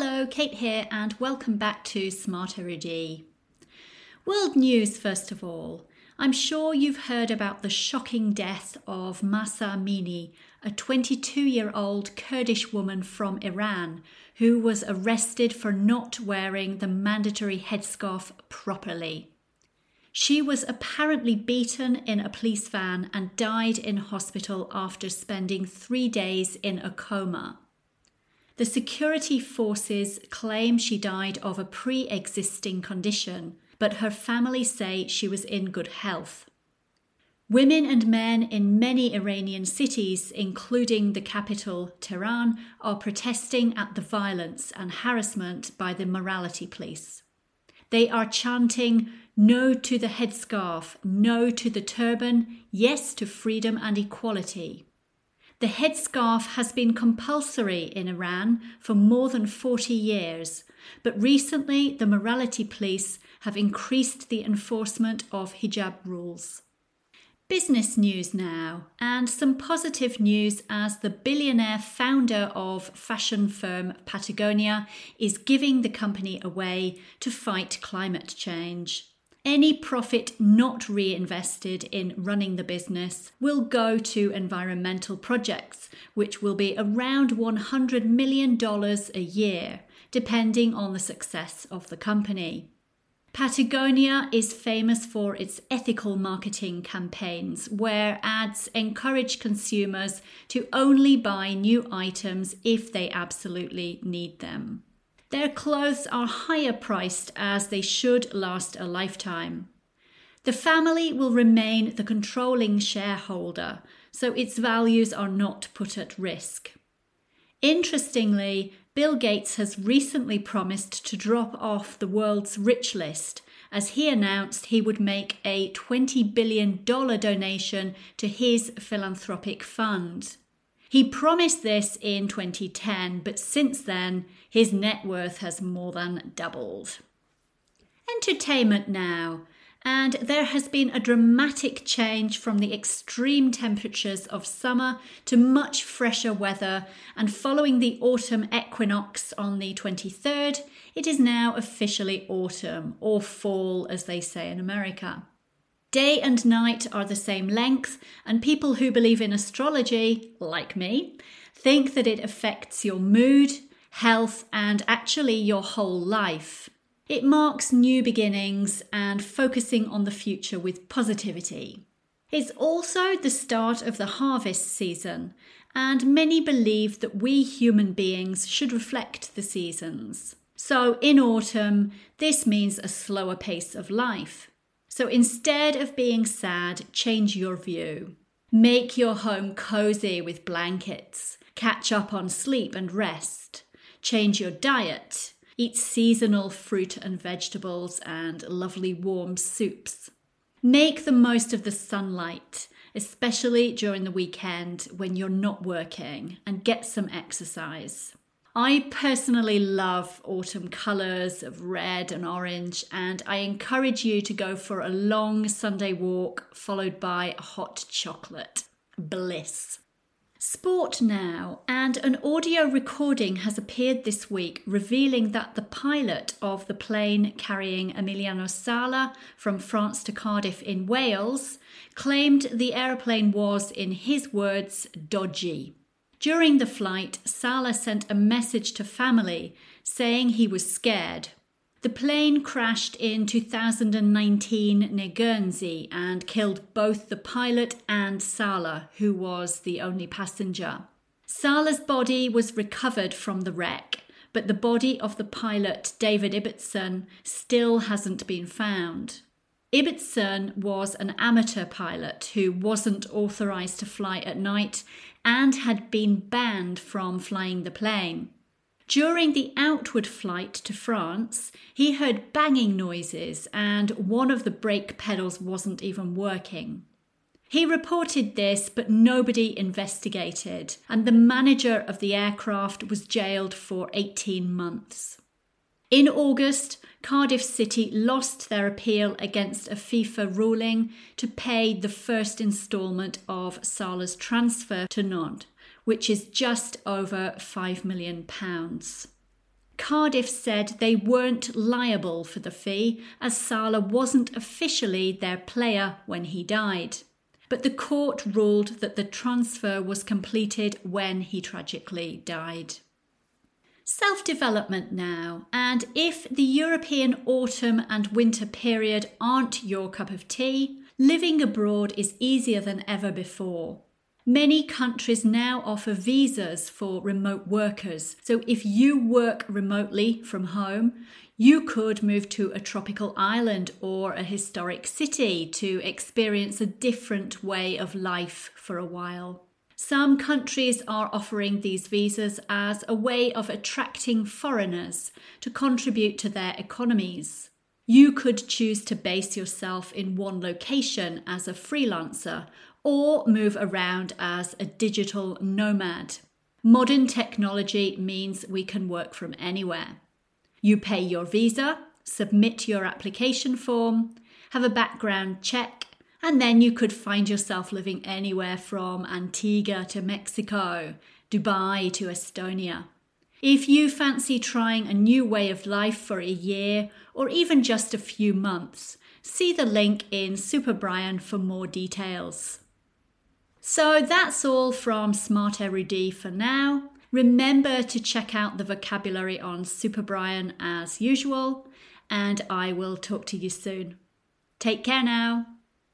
Hello, Cate here, and welcome back to Smarter AD. World news, first of all. I'm sure you've heard about the shocking death of Mahsa Amini, a 22 year old Kurdish woman from Iran who was arrested for not wearing the mandatory headscarf properly. She was apparently beaten in a police van and died in hospital after spending three days in a coma. The security forces claim she died of a pre existing condition, but her family say she was in good health. Women and men in many Iranian cities, including the capital Tehran, are protesting at the violence and harassment by the morality police. They are chanting, No to the headscarf, no to the turban, yes to freedom and equality. The headscarf has been compulsory in Iran for more than 40 years, but recently the morality police have increased the enforcement of hijab rules. Business news now, and some positive news as the billionaire founder of fashion firm Patagonia is giving the company away to fight climate change. Any profit not reinvested in running the business will go to environmental projects, which will be around $100 million a year, depending on the success of the company. Patagonia is famous for its ethical marketing campaigns, where ads encourage consumers to only buy new items if they absolutely need them. Their clothes are higher priced as they should last a lifetime. The family will remain the controlling shareholder, so its values are not put at risk. Interestingly, Bill Gates has recently promised to drop off the world's rich list as he announced he would make a $20 billion donation to his philanthropic fund. He promised this in 2010, but since then, his net worth has more than doubled. Entertainment now. And there has been a dramatic change from the extreme temperatures of summer to much fresher weather. And following the autumn equinox on the 23rd, it is now officially autumn, or fall as they say in America. Day and night are the same length, and people who believe in astrology, like me, think that it affects your mood, health, and actually your whole life. It marks new beginnings and focusing on the future with positivity. It's also the start of the harvest season, and many believe that we human beings should reflect the seasons. So, in autumn, this means a slower pace of life. So instead of being sad, change your view. Make your home cozy with blankets. Catch up on sleep and rest. Change your diet. Eat seasonal fruit and vegetables and lovely warm soups. Make the most of the sunlight, especially during the weekend when you're not working, and get some exercise. I personally love autumn colours of red and orange, and I encourage you to go for a long Sunday walk followed by a hot chocolate. Bliss. Sport now, and an audio recording has appeared this week revealing that the pilot of the plane carrying Emiliano Sala from France to Cardiff in Wales claimed the aeroplane was, in his words, dodgy. During the flight, Sala sent a message to family saying he was scared. The plane crashed in 2019 near Guernsey and killed both the pilot and Sala, who was the only passenger. Sala's body was recovered from the wreck, but the body of the pilot, David Ibbotson, still hasn't been found. Ibbotson was an amateur pilot who wasn't authorised to fly at night and had been banned from flying the plane. During the outward flight to France, he heard banging noises and one of the brake pedals wasn't even working. He reported this, but nobody investigated, and the manager of the aircraft was jailed for 18 months. In August, Cardiff City lost their appeal against a FIFA ruling to pay the first instalment of Sala's transfer to Nantes, which is just over £5 million. Cardiff said they weren't liable for the fee as Salah wasn't officially their player when he died. But the court ruled that the transfer was completed when he tragically died. Self development now, and if the European autumn and winter period aren't your cup of tea, living abroad is easier than ever before. Many countries now offer visas for remote workers. So if you work remotely from home, you could move to a tropical island or a historic city to experience a different way of life for a while. Some countries are offering these visas as a way of attracting foreigners to contribute to their economies. You could choose to base yourself in one location as a freelancer or move around as a digital nomad. Modern technology means we can work from anywhere. You pay your visa, submit your application form, have a background check, and then you could find yourself living anywhere from Antigua to Mexico, Dubai to Estonia. If you fancy trying a new way of life for a year or even just a few months, see the link in Super Brian for more details. So that's all from Smart Erudit for now. Remember to check out the vocabulary on Super Brian as usual, and I will talk to you soon. Take care now.